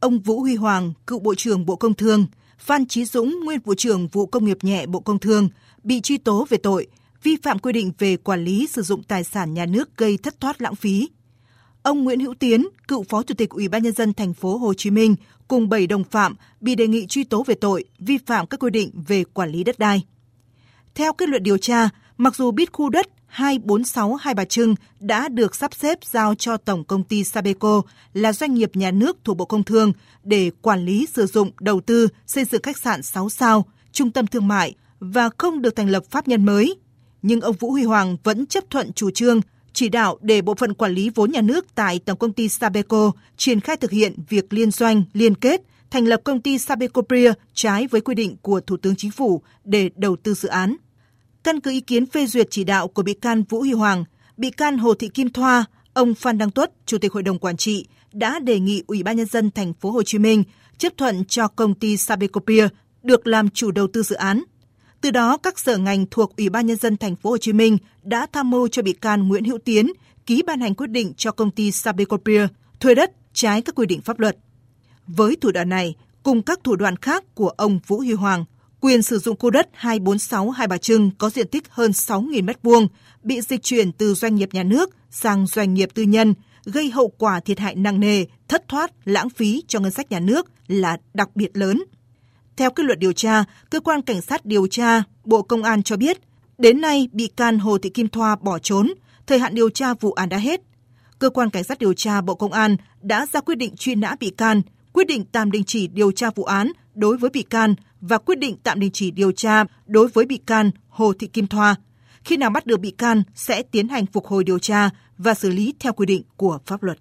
ông Vũ Huy Hoàng, cựu Bộ trưởng Bộ Công Thương, Phan Chí Dũng, nguyên Vụ trưởng Vụ Công nghiệp nhẹ Bộ Công Thương, bị truy tố về tội vi phạm quy định về quản lý sử dụng tài sản nhà nước gây thất thoát lãng phí. Ông Nguyễn Hữu Tiến, cựu Phó Chủ tịch Ủy ban nhân dân thành phố Hồ Chí Minh cùng 7 đồng phạm bị đề nghị truy tố về tội vi phạm các quy định về quản lý đất đai. Theo kết luận điều tra, mặc dù biết khu đất 246 Hai Bà Trưng đã được sắp xếp giao cho Tổng công ty Sabeco là doanh nghiệp nhà nước thuộc Bộ Công Thương để quản lý sử dụng đầu tư xây dựng khách sạn 6 sao, trung tâm thương mại và không được thành lập pháp nhân mới. Nhưng ông Vũ Huy Hoàng vẫn chấp thuận chủ trương chỉ đạo để bộ phận quản lý vốn nhà nước tại Tổng công ty Sabeco triển khai thực hiện việc liên doanh, liên kết, thành lập công ty Sabeco Pria trái với quy định của Thủ tướng Chính phủ để đầu tư dự án. Căn cứ ý kiến phê duyệt chỉ đạo của bị can Vũ Huy Hoàng, bị can Hồ Thị Kim Thoa, ông Phan Đăng Tuất, Chủ tịch Hội đồng quản trị đã đề nghị Ủy ban nhân dân thành phố Hồ Chí Minh chấp thuận cho công ty Sabecopia được làm chủ đầu tư dự án. Từ đó, các sở ngành thuộc Ủy ban nhân dân thành phố Hồ Chí Minh đã tham mưu cho bị can Nguyễn Hữu Tiến ký ban hành quyết định cho công ty Sabecopia thuê đất trái các quy định pháp luật. Với thủ đoạn này, cùng các thủ đoạn khác của ông Vũ Huy Hoàng, quyền sử dụng khu đất 246 Hai Bà Trưng có diện tích hơn 6.000 m2 bị dịch chuyển từ doanh nghiệp nhà nước sang doanh nghiệp tư nhân, gây hậu quả thiệt hại nặng nề, thất thoát, lãng phí cho ngân sách nhà nước là đặc biệt lớn. Theo kết luận điều tra, cơ quan cảnh sát điều tra Bộ Công an cho biết, đến nay bị can Hồ Thị Kim Thoa bỏ trốn, thời hạn điều tra vụ án đã hết. Cơ quan cảnh sát điều tra Bộ Công an đã ra quyết định truy nã bị can, quyết định tạm đình chỉ điều tra vụ án đối với bị can và quyết định tạm đình chỉ điều tra đối với bị can Hồ Thị Kim Thoa. Khi nào bắt được bị can sẽ tiến hành phục hồi điều tra và xử lý theo quy định của pháp luật.